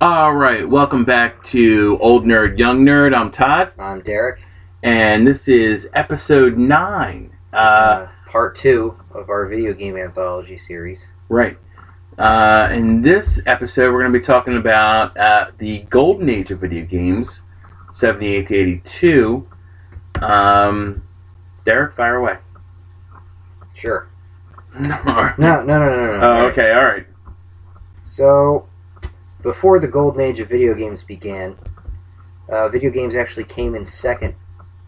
All right, welcome back to Old Nerd, Young Nerd. I'm Todd, I'm Derek. and this is episode nine. Uh, Uh, part two of our video game anthology series. right. Uh, in this episode, we're going to be talking about uh, the golden age of video games, 78 to 82. Um, Derek, fire away. Sure. No. No, no, no, no, no. Oh, okay, all right. So, before the golden age of video games began, uh, video games actually came in second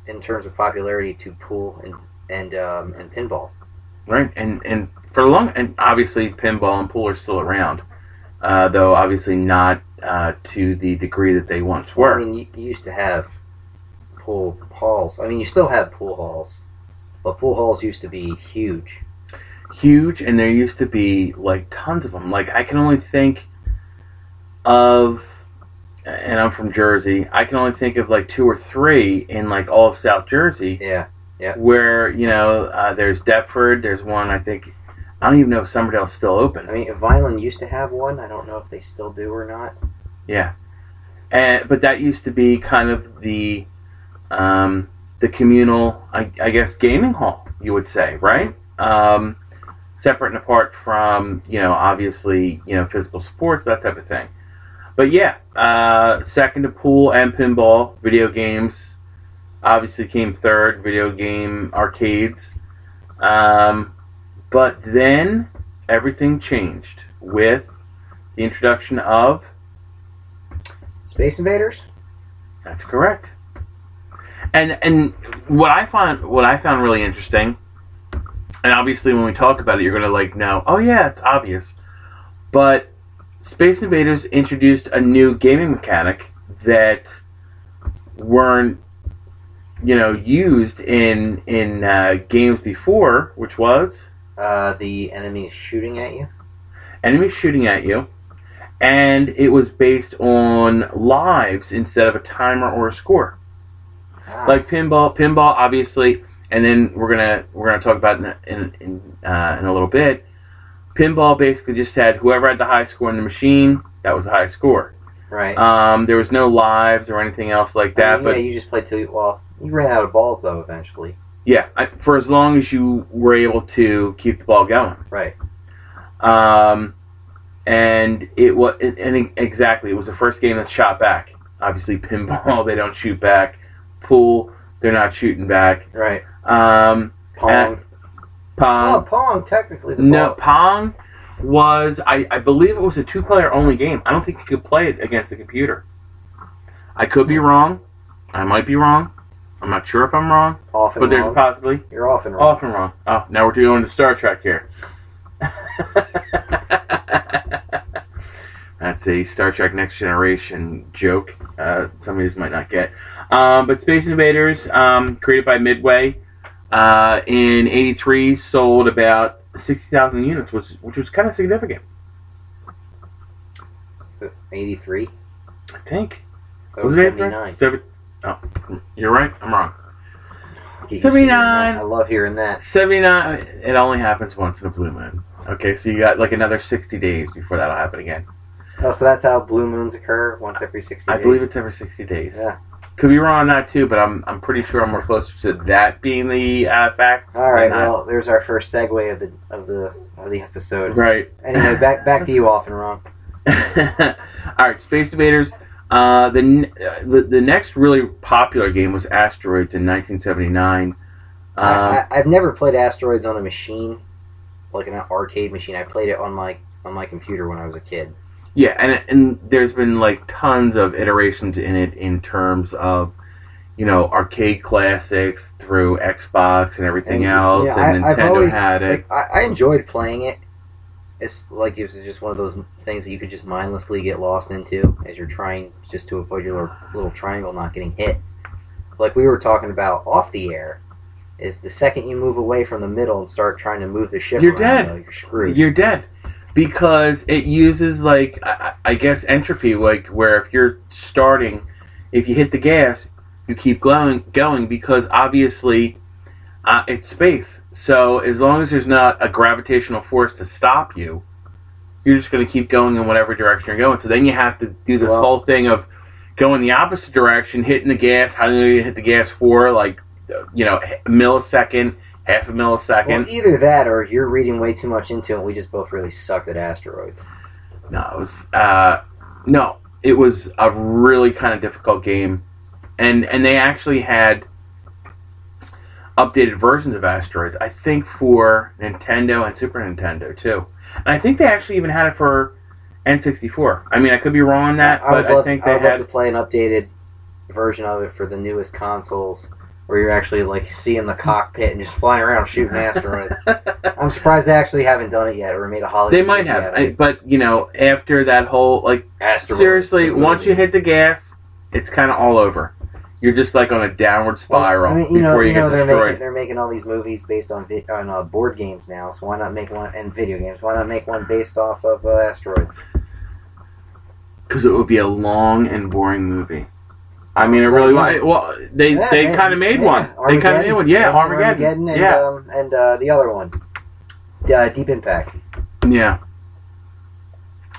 in terms of popularity to pool and and um, and pinball. Right, and and for a long, and obviously pinball and pool are still around, uh, though obviously not uh, to the degree that they once were. I mean, you, you used to have pool halls. I mean, you still have pool halls, but pool halls used to be huge. Huge, and there used to be like tons of them. Like I can only think of, and I'm from Jersey. I can only think of like two or three in like all of South Jersey, Yeah. Yeah. Where you know uh, there's Deptford. There's one I think. I don't even know if Somerdale's still open. I mean, Vineland used to have one. I don't know if they still do or not. Yeah, and but that used to be kind of the um, the communal, I, I guess, gaming hall. You would say, right? Um, separate and apart from you know, obviously, you know, physical sports, that type of thing. But yeah, uh, second to pool and pinball, video games obviously came third. Video game arcades, um, but then everything changed with the introduction of Space Invaders. That's correct. And and what I find what I found really interesting, and obviously when we talk about it, you're gonna like know, oh yeah, it's obvious. But Space Invaders introduced a new gaming mechanic that weren't, you know, used in in uh, games before, which was Uh, the enemies shooting at you. enemies shooting at you, and it was based on lives instead of a timer or a score. Ah, like pinball pinball obviously and then we're gonna we're gonna talk about in in, in, uh, in a little bit pinball basically just had whoever had the high score in the machine that was the high score right. um, there was no lives or anything else like I that mean, but yeah, you just played till you, well, you ran out of balls though eventually. yeah I, for as long as you were able to keep the ball going Right. um, and it was and exactly it was the first game that shot back obviously pinball they don't shoot back pool they're not shooting back Right. um, Pong. Pong oh, Pong. Technically, the No. Pong was I, I believe it was a two player only game. I don't think you could play it against the computer. I could be wrong. I might be wrong. I'm not sure if I'm wrong, Often but there's wrong. possibly You're often wrong. often wrong. Oh, now we're doing the Star Trek here. That's a Star Trek Next Generation joke. Uh, some of these might not get. Um, but Space Invaders, um, created by Midway, uh, in '83 sold about 60,000 units, which which was kind of significant. 83. I think. That was was it 83? 79. Seven, oh, you're right. I'm wrong. Get used to hearing 79. I love hearing that. 79. It only happens once in a blue moon. Okay, so you got like another 60 days before that'll happen again. Oh, so that's how blue moons occur once every 60 I days. believe it's every 60 days. Yeah. Could be wrong on that too, but I'm I'm pretty sure I'm more closer to that being the uh, fact. All right. Well, there's our first segue of the of the of the episode. right. Anyway, back back to you, often wrong. All right, Space Invaders. Uh, the, uh, the the next really popular game was Asteroids in 1979. I, Um, I, I've never played Asteroids on a machine, like an arcade machine. I played it on my on my computer when I was a kid. Yeah, and and there's been like tons of iterations in it in terms of you know arcade classics through Xbox and everything And, else, yeah, and I, I've Nintendo always, had it. Like, I, I enjoyed playing it. It's like it was just one of those things that you could just mindlessly get lost into as you're trying just to avoid your little, triangle not getting hit. Like we were talking about off the air, is the second you move away from the middle and start trying to move the ship You're around, dead. you're screwed. You're dead because it uses like I, I guess entropy, like where if you're starting, if you hit the gas, you keep going going because obviously uh, it's space. So as long as there's not a gravitational force to stop you, you're just going to keep going in whatever direction you're going. So then you have to do this Well- whole thing of going the opposite direction, hitting the gas. How do you hit the gas for? Like, you know, a millisecond, half a millisecond. Well, either that or you're reading way too much into it. We just both really sucked at asteroids. No, it was uh, no, it was a really kind of difficult game, and and they actually had updated versions of Asteroids. I think for Nintendo and Super Nintendo too, and I think they actually even had it for N64. I mean, I could be wrong on that, I but I love, think I they would love had. to play an updated version of it for the newest consoles, where you're actually like seeing the cockpit and just flying around shooting asteroids. I'm surprised they actually haven't done it yet or made a holiday. they might have, I, but you know, after that whole like Asteroids, seriously, once you hit the gas, it's kind of all over. You're just like on a downward spiral I mean, you know, before you, you know get they're destroyed. making they're making all these movies based on vi- on uh, board games now. So why not make one and video games? Why not make one based off of uh, asteroids? because it would be a long and boring movie. I mean, it really Yeah. well. They Yeah, they kind of made yeah, one. They kind of made one. Yeah, Armageddon. Armageddon and yeah, um, and uh, the other one, uh, Deep Impact. yeah.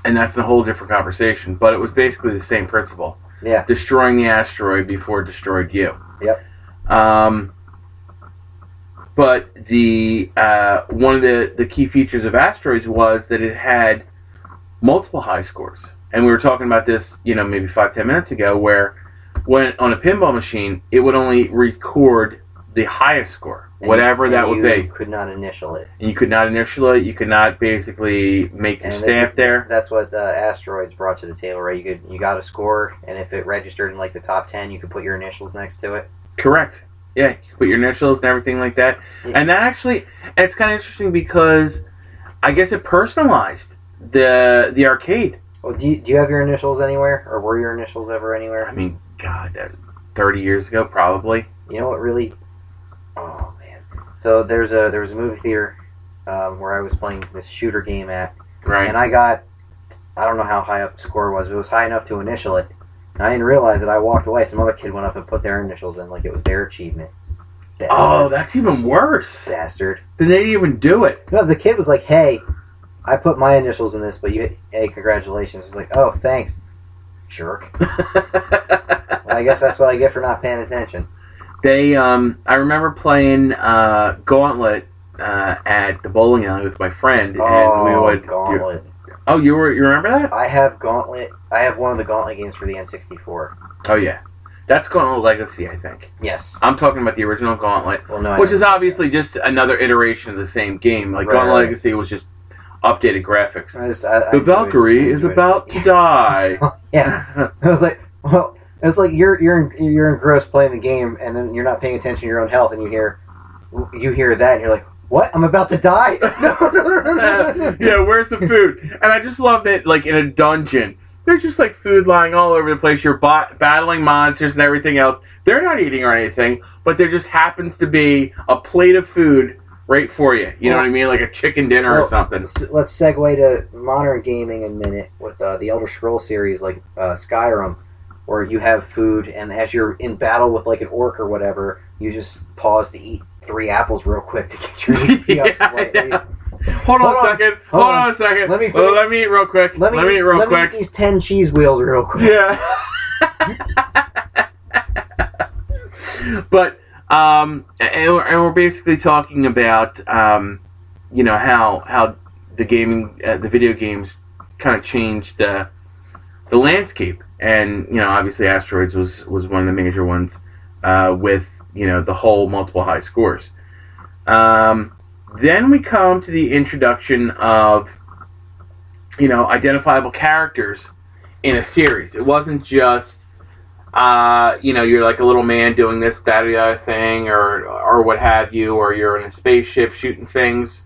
And that's a whole different conversation. But it was basically the same principle. Yeah. Destroying the asteroid before it destroyed you. Yep. Um. But the uh, one of the, the key features of asteroids was that it had multiple high scores, and we were talking about this, you know, maybe five ten minutes ago, where when on a pinball machine, it would only record the highest score, And- whatever that would be. you. Could not initial it. And you could not initial it. You could not basically make your And stamp is- there. That's what uh, asteroids brought to the table, right? You could you got a score, and if it registered in like the top ten, you could put your initials next to it. Correct. Yeah, you put your initials and everything like that. Yeah. And that actually, and it's kind of interesting because I guess it personalized the the arcade. Well, do you, do you have your initials anywhere, or were your initials ever anywhere? I mean, God, that thirty years ago, probably. You know what really? Oh man! So there's a there was a movie theater um, where I was playing this shooter game at, Right. and I got I don't know how high up the score was, but it was high enough to initial it. And I didn't realize that I walked away. Some other kid went up and put their initials in, like it was their achievement. Bastard. oh, that's even worse. bastard! Then they didn't even do it. No, the kid was like, "Hey, I put my initials in this, but you, hey, congratulations." I was like, "Oh, thanks, jerk." Well, I guess that's what I get for not paying attention. they, um, I remember playing uh, Gauntlet uh, at the bowling alley with my friend, and oh, we would. Gauntlet. Oh, you were you remember that? I have Gauntlet. I have one of the Gauntlet games for the N64. Oh yeah, that's Gauntlet Legacy, I think. Yes. I'm talking about the original Gauntlet. Well, no, which is obviously just another iteration of the same game. Like Right, Gauntlet right. Legacy was just updated graphics. I just, I, the Valkyrie is enjoyed it. about to die. Yeah. I was like, well, it's like you're you're you're engrossed playing the game, and then you're not paying attention to your own health, and you hear you hear that, and you're like, what? I'm about to die. No, no, no, yeah, where's the food? And I just love that, like in a dungeon, there's just like food lying all over the place. You're ba- battling monsters and everything else. They're not eating or anything, but there just happens to be a plate of food right for you. You know what I mean? Like a chicken dinner or something. Let's, segue to modern gaming in a minute with uh, the Elder Scroll series, like uh, Skyrim, where you have food, and as you're in battle with like an orc or whatever, you just pause to eat three apples real quick to get your HP up slightly. yeah. Hold on a second. Hold Hold, on. on. a second. Let me Well, let me eat real quick. Let me, eat real let quick. me eat these ten cheese wheels real quick. Yeah. but um, and we're, and we're basically talking about um, you know how how the gaming uh, the video games kind of changed the the landscape, and you know obviously asteroids was was one of the major ones uh, with you know the whole multiple high scores. Um, then we come to the introduction of you know identifiable characters in a series. It wasn't just uh, you know you're like a little man doing this, that, or the other thing, or or what have you, or you're in a spaceship shooting things.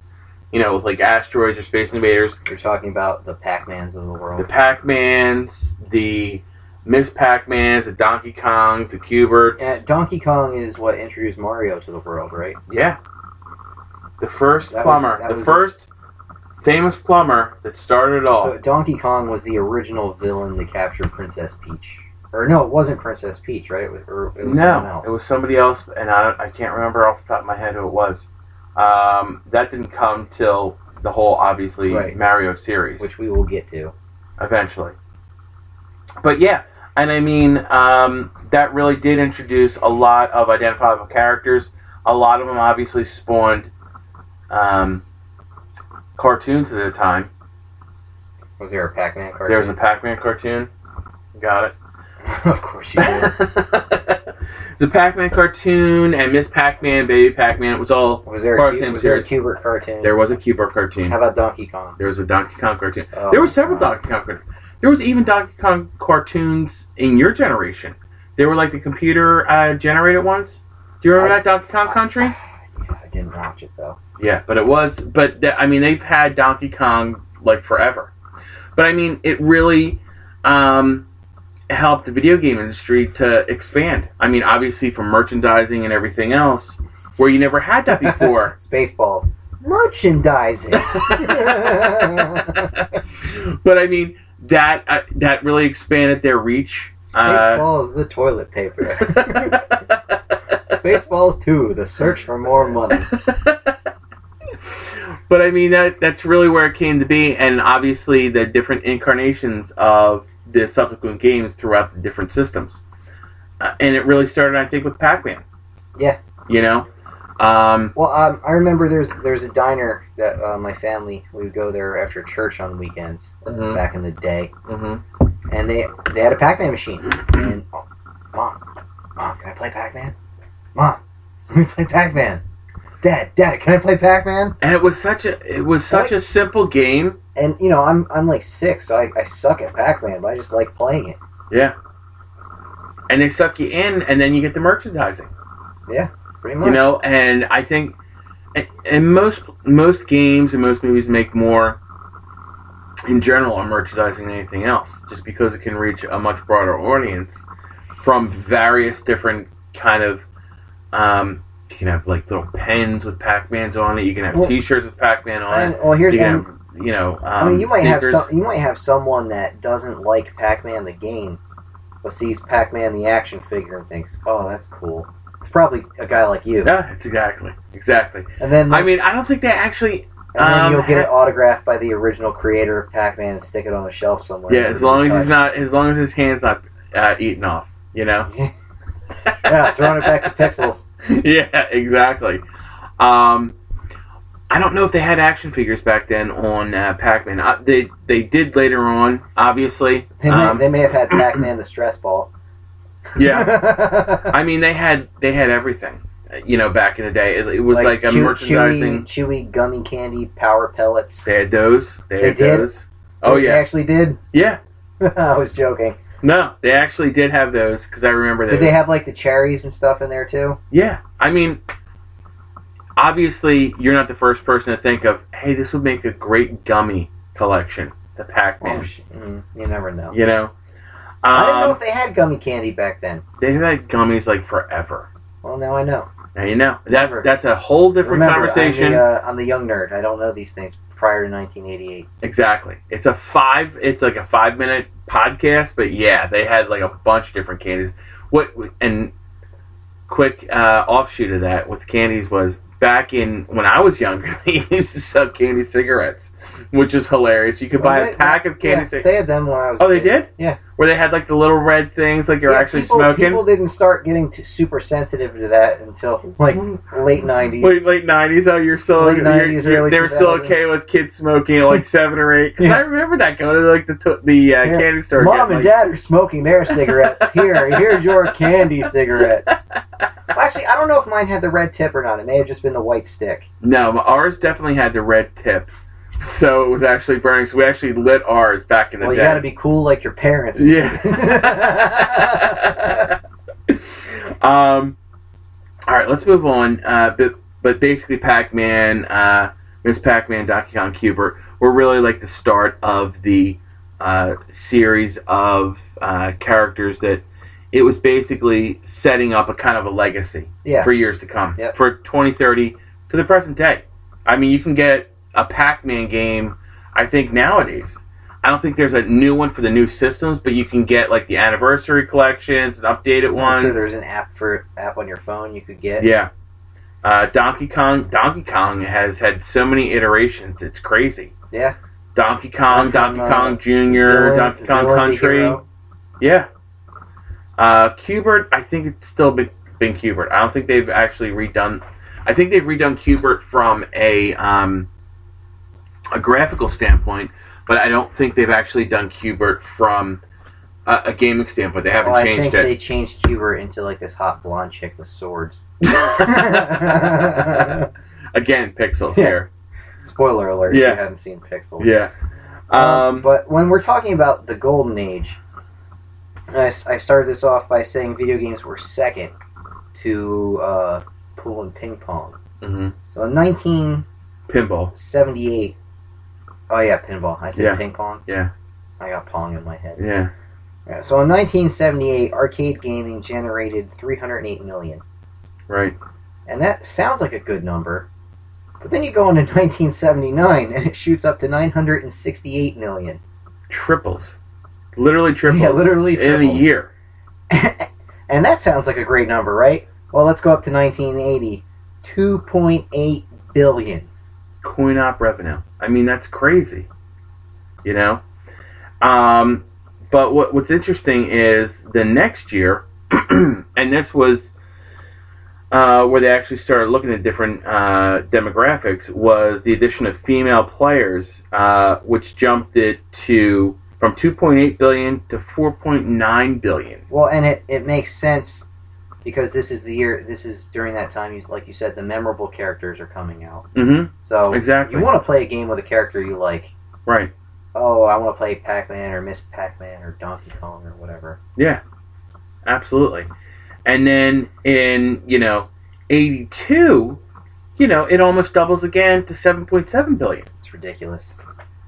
You know, with like asteroids or space invaders. You're talking about the Pac-Mans of the world. The. Pac-Mans, the Miss Pac-Mans, the Donkey Kongs, the Q*berts. And Donkey Kong is what introduced Mario to the world, right? Yeah. The first That was- plumber, that the was- first famous plumber that started it all. So Donkey Kong was the original villain to capture Princess Peach. Or no, it wasn't Princess Peach, right? It was, or it was someone no, else. it was somebody else, and I, I can't remember off the top of my head who it was. Um, that didn't come till the whole obviously Right. Mario series which we will get to. eventually. But yeah, and I mean um, that really did introduce a lot of identifiable characters. A lot of them obviously spawned um, cartoons at the time. Was there a Pac-Man cartoon? There was a Pac-Man cartoon. Got it. of course you did. the Pac-Man cartoon and Miss Pac-Man, Baby Pac-Man. It was all Was there Part a, of the same was there a series. Q*bert cartoon? there was a Cuber cartoon. How about Donkey Kong? There was a Donkey Kong cartoon. Oh, there were several God. Donkey Kong cartoons. There was even Donkey Kong cartoons in your generation. They were like the computer uh, generated ones. Do you remember I- that Donkey Kong Country? Yeah, I didn't watch it though. Yeah, but it was. But th- I mean, they've had Donkey Kong like forever. But I mean, it really um, helped the video game industry to expand. I mean, obviously from merchandising and everything else, where you never had that before. Spaceballs. Merchandising. but I mean, that uh, that really expanded their reach. Uh, Spaceballs, the toilet paper. Spaceballs 2, the search for more money. but I mean that that's really where it came to be, and obviously the different incarnations of the subsequent games throughout the different systems, uh, and it really started, I think, with Pac-Man. Yeah. You know, um, Well, um, I remember there's there's a diner that uh, my family we would go there after church on weekends mhm, back in the day, mhm. and they they had a Pac-Man machine. And oh, mom, mom, can I play Pac-Man? Mom, let me play Pac-Man. Dad, Dad, can I play Pac-Man? and it was such a it was such a simple game. And you know, I'm I'm like six, so I, I suck at Pac-Man, but I just like playing it. Yeah. And they suck you in, and then you get the merchandising. Yeah, pretty much. you know and i think and- and most most games and most movies make more in general on merchandising than anything else just because it can reach a much broader audience from various different kind of um you can have like little pens with pac-mans on it you can have Well- t-shirts with pac-man on and, it well, here's you and, have you know um, I mean, you might stickers. have some, you might have someone that doesn't like Pac-Man the game, but sees Pac-Man the action figure and thinks, "Oh, that's cool." It's probably a guy like you. yeah it's exactly exactly And then, i mean i don't think they actually and then um, you'll get it autographed by the original creator of Pac-Man and stick it on a shelf somewhere. yeah as long as he's not as long as his hands not uh, eaten off you know yeah, throwing it back to Pixels. yeah, exactly. Um, I don't know if they had action figures back then on uh, Pac-Man. Uh, they they did later on, obviously. They may, Um, they may have had Pac-Man the stress ball. yeah, I mean they had they had everything. You know, back in the day, it, it was like, a chew- merchandising. chewy, chewy gummy candy power pellets. They had those. They, They had did? those. Oh They yeah, they actually did. yeah. I was joking. No, they actually did have those because I remember those. Did they have like the cherries and stuff in there too? Yeah, I mean, obviously, you're not the first person to think of, hey, this would make a great gummy collection, the Pac-Man. Oh, sh- mm, you never know. you know, I didn't know um, if they had gummy candy back then. they've had gummies like forever. Well, now I know. Now you know that that's a whole different Remember, conversation. I'm the, uh, I'm the young nerd. I don't know these things prior to 1988. Exactly. It's a five. It's like a five minute podcast, but yeah, they had like a bunch of different candies. What and quick uh, offshoot of that with candies was back in when I was younger, they used to sell candy cigarettes, which is hilarious. You could buy Well, a they- pack of candy Yeah, cigarettes. they had them when I was. Oh, a they kid. did? Yeah. Where they had like the little red things, like you're Yeah, actually people, smoking. People didn't start getting too super sensitive to that until like late 90s. Late late nineties. Oh, you're still Late you're, 90s, you're- early they were still okay with kids smoking at like seven or eight. Because Yeah. I remember that going to like the the uh, candy store. Mom getting, and like, Dad are smoking their cigarettes. Here, here's your candy cigarette. Well, actually, I don't know if mine had the red tip or not. It may have just been the white stick. No, ours definitely had the red tip, so it was actually burning. So we actually lit ours back in the day. Well, you got to be cool like your parents. Yeah. um. All right, let's move on. Uh, but but basically, Pac-Man, uh, Miss Pac-Man, Donkey Kong, Q*bert were really like the start of the uh, series of uh, characters that it was basically setting up a kind of a legacy yeah. for years to come. Yep. For 2030 to the present day. I mean, you can get a Pac-Man game. I think nowadays. I don't think there's a new one for the new systems, but you can get like the anniversary collections and updated I'm ones. sure there's an app for app on your phone you could get. yeah, Uh, Donkey Kong, Donkey Kong has had so many iterations. It's crazy. Yeah. Donkey Kong, Donkey uh, Kong Junior, Donkey Kong Country. Yeah. Uh, Q*bert, I think it's still been, been Q*bert. I don't think they've actually redone. I think they've redone Q*bert from a um, a graphical standpoint, but I don't think they've actually done Q*bert from a, a gaming standpoint. They haven't Well, I changed think it. they changed Q*bert into like this hot blonde chick with swords. Again, pixels Yeah. here. Spoiler alert! Yeah. If you haven't seen Pixels. Yeah. Um, Um, but when we're talking about the golden age, I, I, I started this off by saying video games were second to uh, pool and ping pong. mhm. So in 1978, Pinball. Oh yeah, pinball. I said Yeah. ping pong. Yeah. I got pong in my head. Yeah. Yeah, so in 1978, arcade gaming generated 308 million, Right. and that sounds like a good number. But then you go into 1979, and it shoots up to 968 million. Triples. Literally triples. Yeah, literally in a year. and that sounds like a great number, right? Well, let's go up to 1980. 2.8 billion. Coin op revenue. I mean, that's crazy. You know? Um, but what, what's interesting is the next year, and this was uh, where they actually started looking at different uh, demographics, was the addition of female players, uh, which jumped it to from 2.8 billion to 4.9 billion. Well, and it, it makes sense because this is the year, this is during that time, you, like you said, the memorable characters are coming out. Mm-hmm. So Exactly. you want to play a game with a character you like. Right. Oh, I want to play Pac Man or Miss Pac Man or Donkey Kong or whatever. Yeah, absolutely. And then in you know '82, you know it almost doubles again to 7.7 billion. It's ridiculous.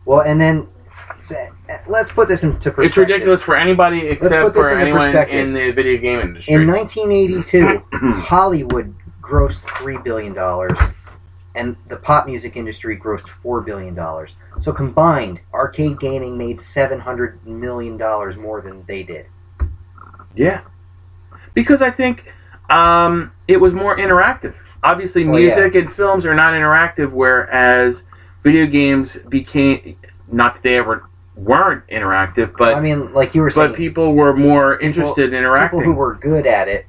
Well, and then let's put this into perspective. It's ridiculous for anybody except for anyone in the video game industry. In 1982, Hollywood grossed $3 billion, and the pop music industry grossed $4 billion. So combined, arcade gaming made $700 million more than they did. yeah, because I think um, it was more interactive. Obviously, Well, yeah. music and films are not interactive, whereas video games became not that they ever weren't interactive, but I mean, like you were saying, but people were more interested in interacting. people who were good at it,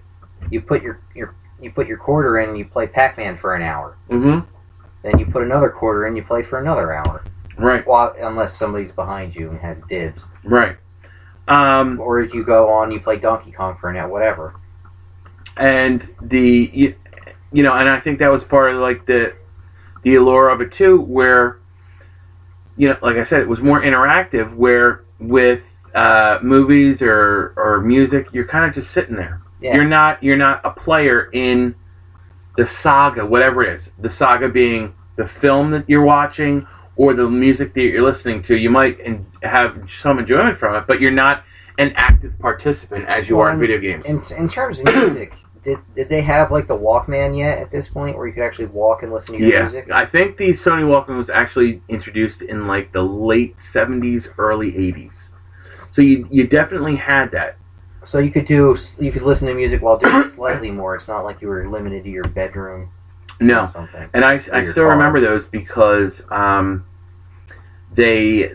you put your, your you put your quarter in and you play Pac-Man for an hour. mm-hmm. Then you put another quarter in, you play for another hour. Right. Well, unless somebody's behind you and has dibs. Right. Um, Or if you go on, you play Donkey Kong for an hour, whatever. and the you, you know, and I think that was part of like the the allure of it too, where you know, like I said, it was more interactive. Where with uh, movies or or music, you're kind of just sitting there. Yeah. You're not you're not a player in the saga, whatever it is. The saga being the film that you're watching or the music that you're listening to. You might in, have some enjoyment from it, but you're not an active participant as you Well, are in and- video games. In, in terms of music, did, did they have like the Walkman yet at this point where you could actually walk and listen to your Yeah, music? I think the Sony Walkman was actually introduced in like the late '70s, early '80s. So you you definitely had that. So you could do you could listen to music while doing slightly more. It's not like you were limited to your bedroom or No, something. and I, I still car. remember those because um, they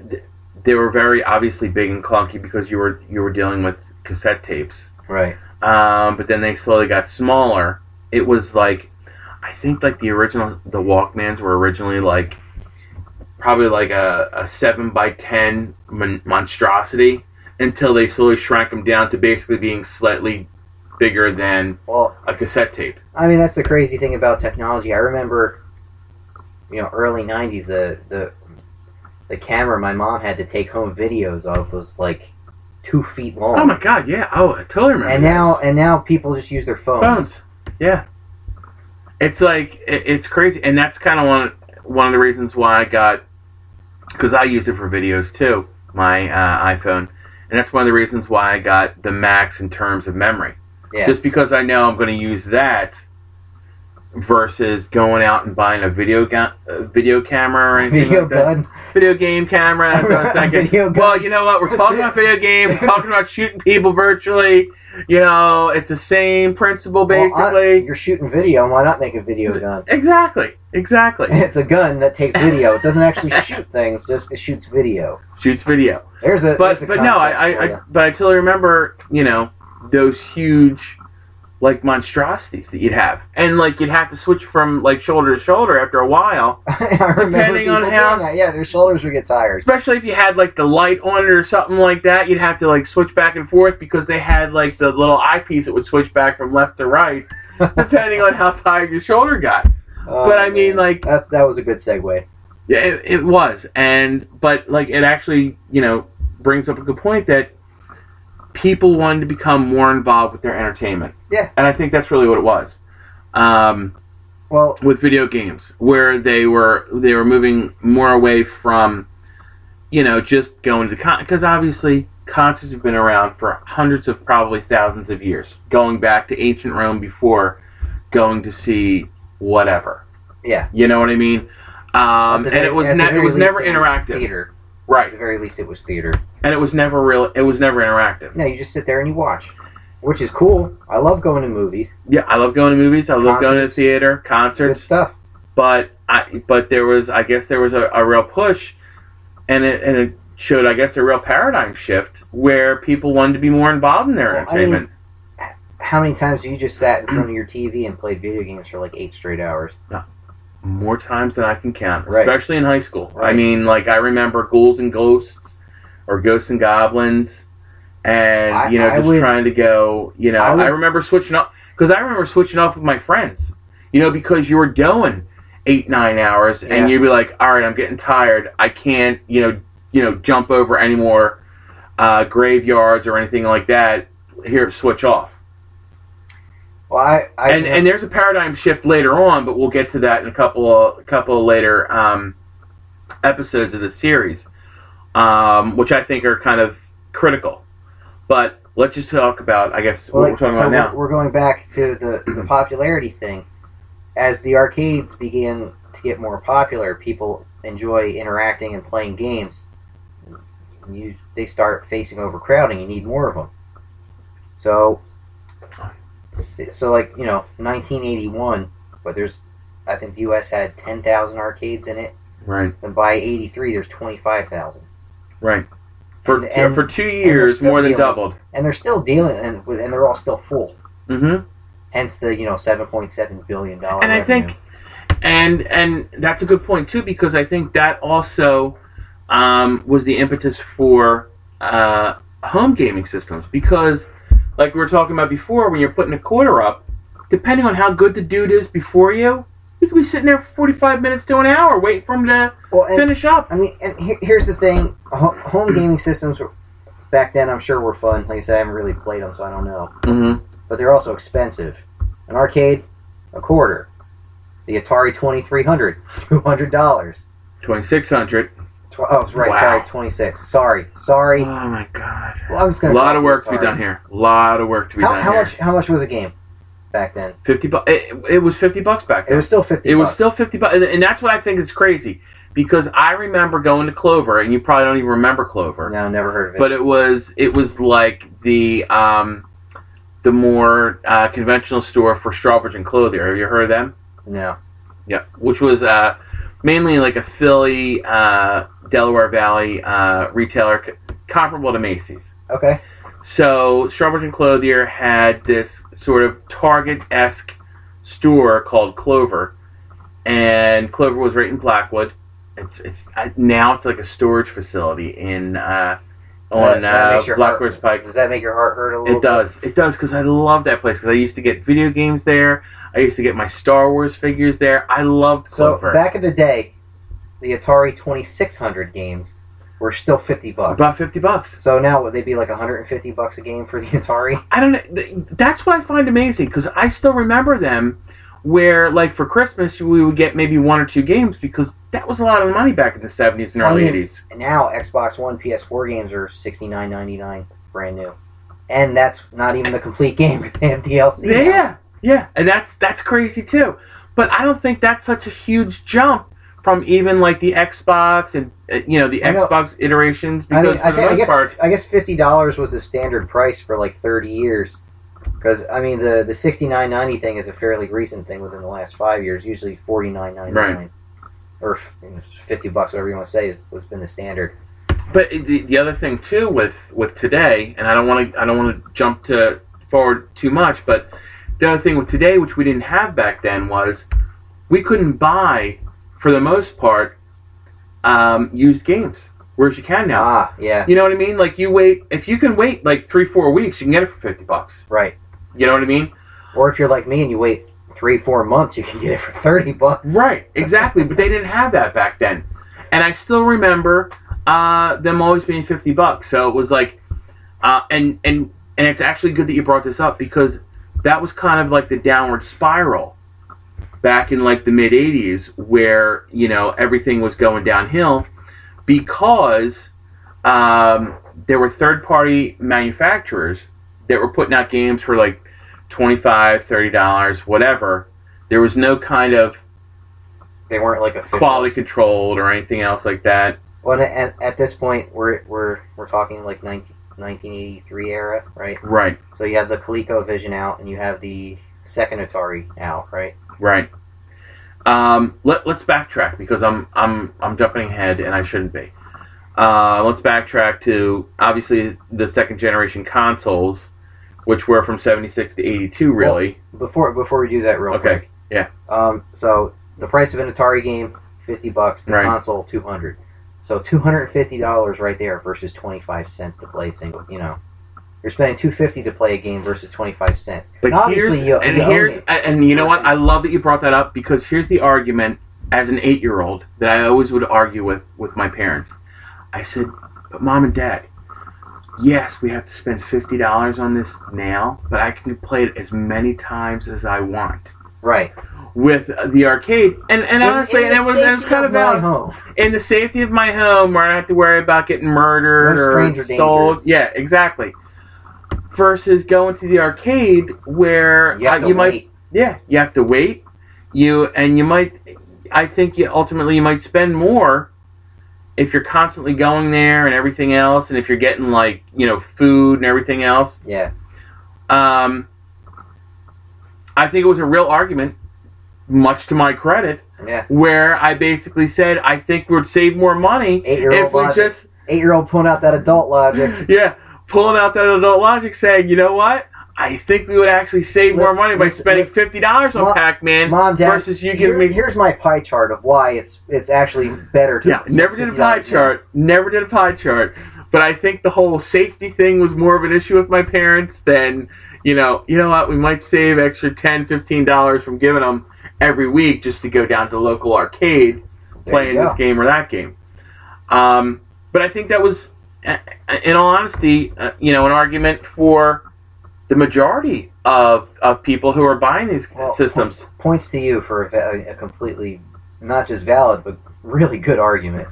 they were very obviously big and clunky because you were you were dealing with cassette tapes. Right. Um, but then they slowly got smaller. It was like, I think like the original, the Walkmans were originally like, probably like a, a seven by ten mon- monstrosity until they slowly shrank them down to basically being slightly bigger than Well, a cassette tape. I mean that's the crazy thing about technology. I remember, you know, early '90s the the the camera my mom had to take home videos of was like two feet long. Oh my god, yeah. Oh, I totally remember. and now those. and now people just use their phones. phones, yeah. It's like it, it's crazy, and that's kind of one one of the reasons why I got because I use it for videos too, my uh, iPhone, and that's one of the reasons why I got the max in terms of memory. Yeah. Just because I know I'm going to use that versus going out and buying a video ga- uh, video camera or anything Video like that. gun. Video game camera. That's what I was thinking. Video gun. Well, you know what? We're talking about video games. We're talking about shooting people virtually. You know, it's the same principle Well, I- basically. you're shooting video. Why not make a video gun? exactly. Exactly. It's a gun that takes video. It doesn't actually shoot things. Just it shoots video. Shoots video. There's a. but there's a but no, I, I, I but I totally remember you know those huge like monstrosities that you'd have, and like you'd have to switch from like shoulder to shoulder after a while, Depending on how- that. Yeah, their shoulders would get tired. especially if you had like the light on it or something like that. You'd have to like switch back and forth because they had like the little eyepiece that would switch back from left to right depending on how tired your shoulder got. Oh, But I mean, like- that that was a good segue. Yeah, it, it was, and but like it actually, you know, brings up a good point that people wanted to become more involved with their entertainment. Yeah. and I think that's really what it was. Um, Well, with video games, where they were they were moving more away from, you know, just going to con because obviously concerts have been around for hundreds of probably thousands of years, going back to ancient Rome before going to see whatever. yeah. You know what I mean? Um, and it was ne- it was never interactive, Theater. At right? the very least, it was theater. And it was never real. It was never interactive. No, you just sit there and you watch, which is cool. I love going to movies. Yeah, I love going to movies. I love going to the Concerts. theater, Good concerts. stuff. But I, but there was, I guess, there was a, a real push, and it and it showed, I guess, a real paradigm shift where people wanted to be more involved in their Well, I mean- entertainment. How many times have you just sat in front of your TV and played video games for like eight straight hours? More times than I can count, Right. especially in high school. I mean, like I remember Ghouls and Ghosts or Ghosts and Goblins, and I- you know, I just would- trying to go. You know, I I, remember switching up because I remember switching off with my friends. You know, because you were going eight nine hours, Yeah. and you'd be like, "All right, I'm getting tired. I can't, you know, you know, jump over any more uh, graveyards or anything like that. Here, switch off." Well, I, I and and there's a paradigm shift later on, but we'll get to that in a couple of a couple of later um, episodes of the series, um, which I think are kind of critical. But let's just talk about, I guess, well, what we're talking so about now. We're, we're going back to the, the popularity thing. As the arcades began to get more popular, people enjoy interacting and playing games. You, they start facing overcrowding. You need more of them. So, so like you know, 1981, but there's, I think the U.S. had 10,000 arcades in it. Right, And by 83, there's 25,000. right. For And- and- for two years, more than dealing- doubled. And they're still dealing, and with, and they're all still full. Mm-hmm. Hence the you know 7.7 billion dollar. and I think, and and that's a good point too because I think that also um, was the impetus for uh, home gaming systems because, like we were talking about before, when you're putting a quarter up, depending on how good the dude is before you, you could be sitting there for 45 minutes to an hour waiting for him to well, and, finish up. I mean, and he- here's the thing: home gaming systems were, back then, I'm sure, were fun. Like I said, I haven't really played them, so I don't know. Mm-hmm. But they're also expensive. An arcade, a quarter. The Atari 2300, two hundred dollars. 2600. Tw- oh, right. Wow. Sorry, 26. Sorry, sorry. Oh my god. Well, I was A gonna. lot of work to be done here. A lot of work to be How, done how here. much? How much was a game back then? 50 bucks. It, it was 50 bucks back then. It was still 50. It was still 50 bucks. And, and that's what I think is crazy. Because I remember going to Clover, and you probably don't even remember Clover. No, never heard of it. But it was it was like the um, the more uh, conventional store for Strawbridge and Clothier. Have you heard of them? no. Yeah. Which was uh, mainly like a Philly, uh, Delaware Valley uh, retailer c- comparable to Macy's. Okay. So Strawbridge and Clothier had this sort of Target-esque store called Clover, and Clover was right in Blackwood. It's it's uh, now it's like a storage facility in uh, on uh, makes your heart- Blackbird's Pike. Does that make your heart hurt a little? It does. It does because I love that place because I used to get video games there. I used to get my Star Wars figures there. I loved So Clover. back in the day, the Atari 2600 games were still 50 bucks. About fifty bucks. So now would they be like 150 bucks a game for the Atari? I don't know. That's what I find amazing because I still remember them. Where like for Christmas we would get maybe one or two games because that was a lot of money back in the seventies and I early mean, eighties. And now Xbox One, PS4 games are 69.99 brand new, and that's not even the complete game. They have DLC. Yeah, yeah, yeah, and that's that's crazy too. But I don't think that's such a huge jump from even like the Xbox and uh, you know the I know. Xbox iterations I because mean, I, for the I most guess part, I guess fifty dollars was the standard price for like thirty years. Because I mean, the the sixty nine ninety thing is a fairly recent thing within the last five years. Usually forty nine ninety nine, Right. or you know, fifty bucks, whatever you want to say, has been the standard. But the, the other thing too with with today, and I don't want to I don't want to jump to forward too much, but the other thing with today, which we didn't have back then, was we couldn't buy, for the most part, um, used games, whereas you can now. Ah, yeah, You know what I mean? Like you wait if you can wait like three four weeks, you can get it for fifty bucks. right. You know what I mean? Or if you're like me and you wait three four months, you can get it for thirty bucks. Right, exactly. but they didn't have that back then, and I still remember uh, them always being fifty bucks. So it was like, uh, and and and it's actually good that you brought this up because that was kind of like the downward spiral back in like the mid '80s, where you know everything was going downhill because um, there were third-party manufacturers that were putting out games for like 25 30 dollars whatever there was no kind of They weren't like official. quality controlled or anything else like that. Well, at, at this point, we're we're we're talking like 19, 1983 era, right? Right, So you have the ColecoVision out, and you have the second Atari out, right? right. Um, let, let's backtrack because I'm I'm I'm jumping ahead and I shouldn't be. Uh, let's backtrack to obviously the second generation consoles, which were from 76 to 82, really. Before before we do that, real Okay, quick. yeah. Um. So the price of an Atari game, fifty bucks. The Right. console, two hundred. So two hundred and fifty dollars right there versus twenty five cents to play a single. You know, you're spending two fifty to play a game versus twenty five cents. But And obviously, here's you, and you here's and you know what? I love that you brought that up because here's the argument as an eight year old that I always would argue with with my parents. I said, "But mom and dad, yes, we have to spend fifty dollars on this now, but I can play it as many times as I want." right. With the arcade, and and honestly, it was it was kind of my home. in the safety of my home where I don't have to worry about getting murdered or stolen. Yeah, exactly. Versus going to the arcade where You have uh, to you might wait. yeah, you have to wait. You and you might. I think you ultimately you might spend more if you're constantly going there and everything else, and if you're getting like you know food and everything else. Yeah. Um, I think it was a real argument, much to my credit, Yeah. where I basically said I think we'd save more money Eight year if old we logic. just Eight year old pulling out that adult logic. yeah pulling out that adult logic, saying you know what. I think we would actually save more money by spending fifty dollars on Mom- Pac-Man versus you giving here- me Here's my pie chart of why it's it's actually better to. Yeah, never did a pie $50 now. chart. Never did a pie chart. But I think the whole safety thing was more of an issue with my parents than, you know, you know what, we might save extra 10 $15 from giving them every week just to go down to the local arcade playing this game or that game. Um, but I think that was, in all honesty, uh, you know, an argument for the majority of, of people who are buying these Well, systems. Points to you for a, a completely not just valid but really good argument.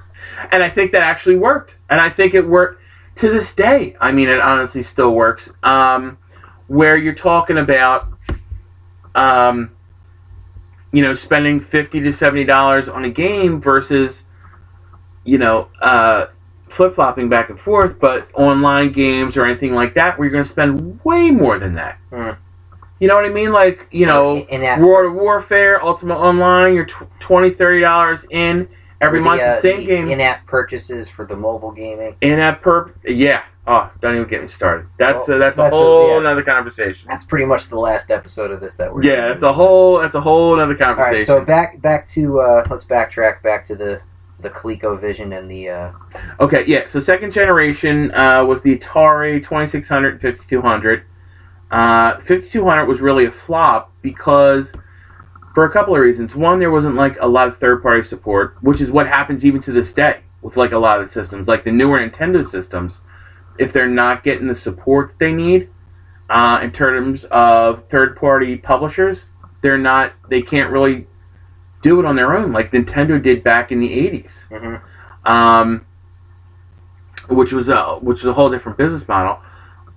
and I think that actually worked. And I think it worked to this day. I mean, it honestly still works. Um, where you're talking about, um, you know, spending fifty to seventy dollars on a game versus, you know, uh, flip flopping back and forth, but online games or anything like that, where you're going to spend way more than that. Hmm. You know what I mean? Like, you know, in that World of Warcraft, Ultima Online, you're tw- $20, $30 in every the, month. uh, the same the game. in-app purchases for the mobile gaming. In that per. yeah. Oh, don't even get me started. That's a, that's, that's a a- whole yeah. another conversation. That's pretty much the last episode of this that we're. Yeah, it's a whole that's a whole other All conversation. right, so back back to uh, let's backtrack back to the the ColecoVision and the uh, okay, yeah. So second generation uh, was the Atari 2600 and 5200. Uh, 5200 was really a flop because for a couple of reasons. One, there wasn't like a lot of third party support, which is what happens even to this day with like a lot of the systems, like the newer Nintendo systems. If they're not getting the support they need uh, in terms of third party publishers, they're not. They can't really do it on their own like Nintendo did back in the 80s mhm. um, which was a which was a whole different business model.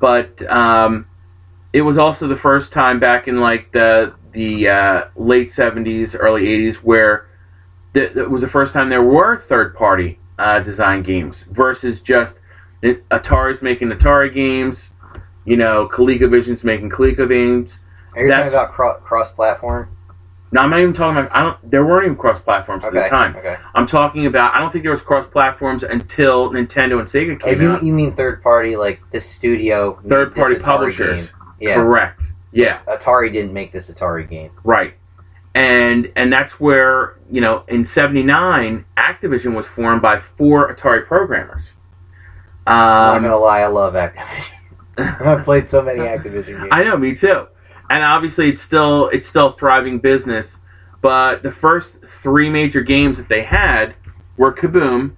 But um, it was also the first time back in like the the uh, late 70s, early 80s where th- it was the first time there were third party uh, design games versus just it, Atari's making Atari games, you know, ColecoVision's making ColecoVisions. Are you That's- talking about cro- cross-platform? No, I'm not even talking about. I don't. There weren't even cross platforms Okay. at the time. Okay. I'm talking about. I don't think there was cross platforms until Nintendo and Sega Oh, came you, out. you mean third-party, like this studio? Third party publishers. game. Yeah. Correct. Yeah. Atari didn't make this Atari game. Right. And and that's where you know in '79 Activision was formed by four Atari programmers. I'm Um, not gonna lie, I love Activision. I've played so many Activision games. I know, me too. And obviously, it's still it's still thriving business. But the first three major games that they had were Kaboom,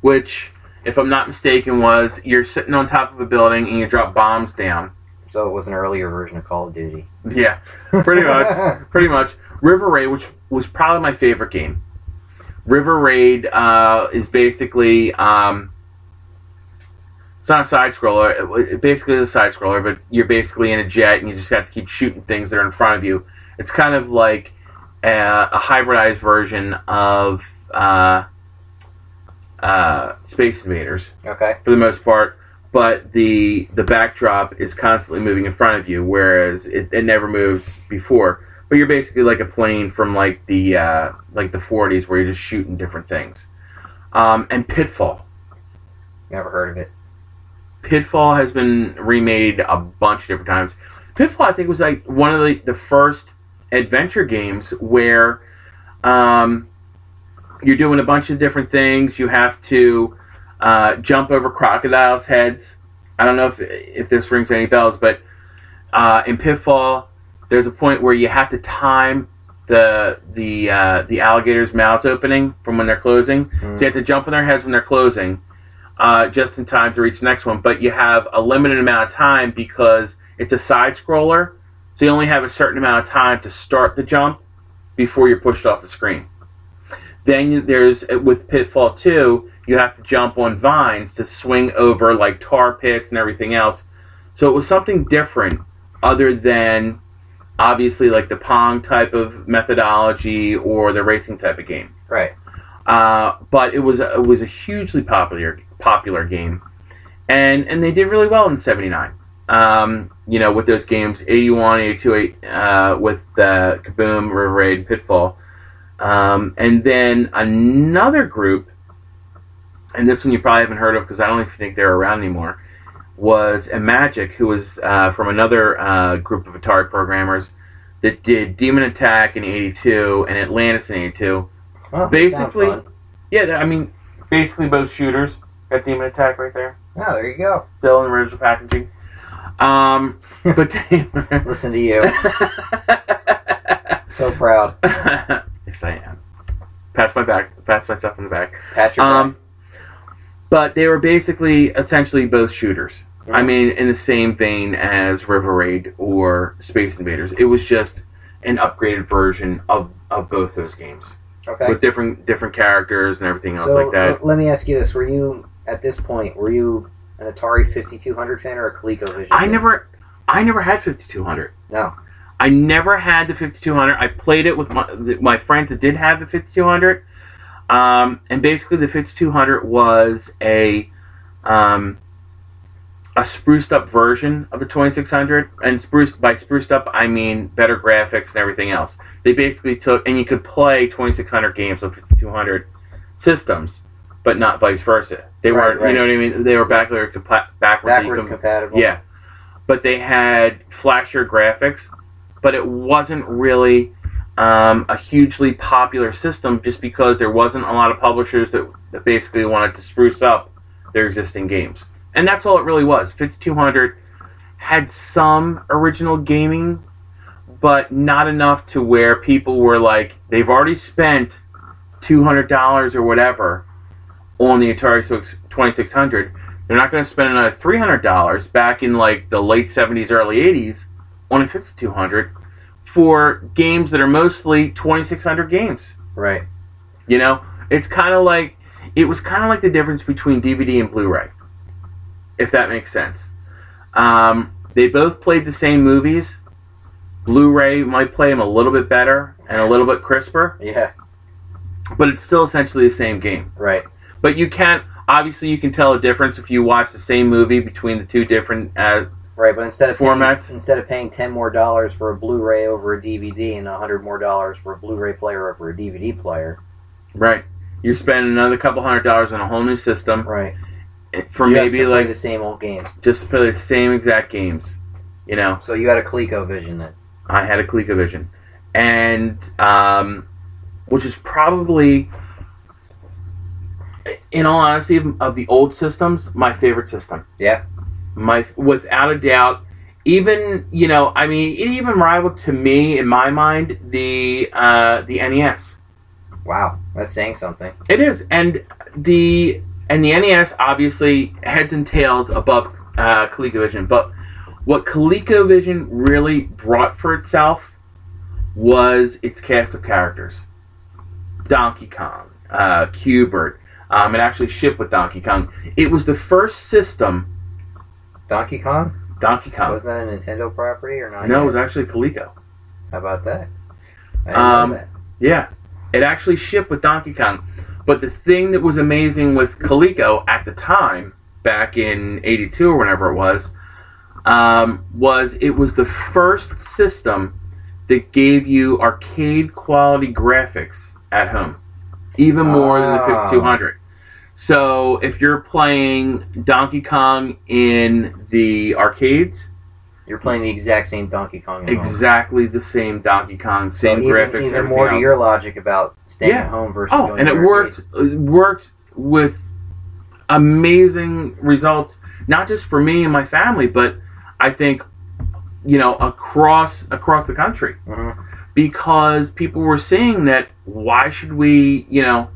which, if I'm not mistaken, was you're sitting on top of a building and you drop bombs down. So it was an earlier version of Call of Duty. Yeah, pretty much, pretty much. River Raid, which was probably my favorite game. River Raid uh, is basically um, it's not a side scroller. It, basically is a side scroller, but you're basically in a jet and you just have to keep shooting things that are in front of you. It's kind of like a, a hybridized version of uh, uh, Space Invaders Okay. for the most part, but the the backdrop is constantly moving in front of you, whereas it, it never moves before. But you're basically like a plane from like the uh, like the 40s, where you're just shooting different things. Um, and Pitfall. Never heard of it. Pitfall has been remade a bunch of different times. Pitfall, I think, was like one of the, the first adventure games where um, you're doing a bunch of different things. You have to uh, jump over crocodiles' heads. I don't know if if this rings any bells, but uh, in Pitfall, there's a point where you have to time the the uh, the alligators' mouths opening from when they're closing. So you have to jump on their heads when they're closing, uh, just in time to reach the next one. But you have a limited amount of time because it's a side scroller, so you only have a certain amount of time to start the jump before you're pushed off the screen. Then there's with Pitfall 2, you have to jump on vines to swing over like tar pits and everything else. So it was something different other than obviously like the Pong type of methodology or the racing type of game. Right. Uh, but it was it was a hugely popular popular game, and and they did really well in '79. Um, you know, with those games, 81, 82, uh, with uh, Kaboom, River Raid, Pitfall, um, and then another group, and this one you probably haven't heard of because I don't even think they're around anymore, was Imagic, who was uh, from another uh, group of Atari programmers that did Demon Attack in '82 and Atlantis in '82. Well, Basically- Yeah, I mean, basically both shooters. Got Demon Attack right there, Oh, there you go. still in original packaging. Um, but Listen to you. So proud. yes, I am. Pass my back. Pass myself in the back. Pat your Um, but they were basically, essentially, both shooters. I mean, in the same vein as River Raid or Space Invaders. It was just an upgraded version of, of both those games. Okay. with different different characters and everything else So like that. l- let me ask you this: Were you at this point? Were you an Atari 5200 fan or a ColecoVision? I fan? never, I never had 5200. No. I never had the 5200. I played it with my my friends that did have the 5200. Um, and basically, the 5200 was a um, a spruced up version of the 2600. And spruced by spruced up, I mean better graphics and everything else. They basically took and you could play 2600 games on 5200 systems, but not vice versa. They Right, weren't, right. you know what I mean? They were backward compa- backwards, Backwards com- compatible. yeah, but they had flashier graphics, but it wasn't really um, a hugely popular system just because there wasn't a lot of publishers that, that basically wanted to spruce up their existing games. And that's all it really was. 5200 had some original gaming, but not enough to where people were like, they've already spent $200 or whatever on the Atari 2600 they're not going to spend another three hundred dollars back in like the late seventies, early eighties on a fifty two hundred for games that are mostly twenty six hundred games. Right. You know, it's kind of like it was kind of like the difference between DVD and Blu-ray, if that makes sense. Um, They both played the same movies. Blu-ray might play them a little bit better and a little bit crisper, Yeah. but it's still essentially the same game. Right. But you can't. Obviously, you can tell a difference if you watch the same movie between the two different. Uh, Right, but instead of paying, Formats. instead of paying ten more dollars for a Blu-ray over a DVD and a hundred more dollars for a Blu-ray player over a DVD player, right. You're spending another couple hundred dollars on a whole new system right? for just maybe to play like the same old games. just to play the same exact games. You know, So you got a ColecoVision then. I had a ColecoVision, and um, which is probably, in all honesty, of- of the old systems, my favorite system. Yeah. My without a doubt. Even you know, I mean, it even rivaled to me in my mind the uh, the NES. Wow, that's saying something. It is, and the and the NES obviously heads and tails above uh, ColecoVision. But what ColecoVision really brought for itself was its cast of characters: Donkey Kong, uh, Q*bert. Um, it actually shipped with Donkey Kong. It was the first system, Donkey Kong? Donkey Kong. Wasn't that a Nintendo property or not? No, it was actually Coleco. How about that? Um, that. Yeah, it actually shipped with Donkey Kong. But the thing that was amazing with Coleco at the time, back in '82 or whenever it was, um, was it was the first system that gave you arcade quality graphics at home, even more than the Ah. 5200. So if you're playing Donkey Kong in the arcades, You're playing the exact same Donkey Kong. at home. exactly the same Donkey Kong, So same even, graphics, Even more to your logic about staying Yeah. at home versus Oh, going and it worked it worked with amazing results, not just for me and my family, but I think you know across across the country Mhm. because people were seeing that why should we you know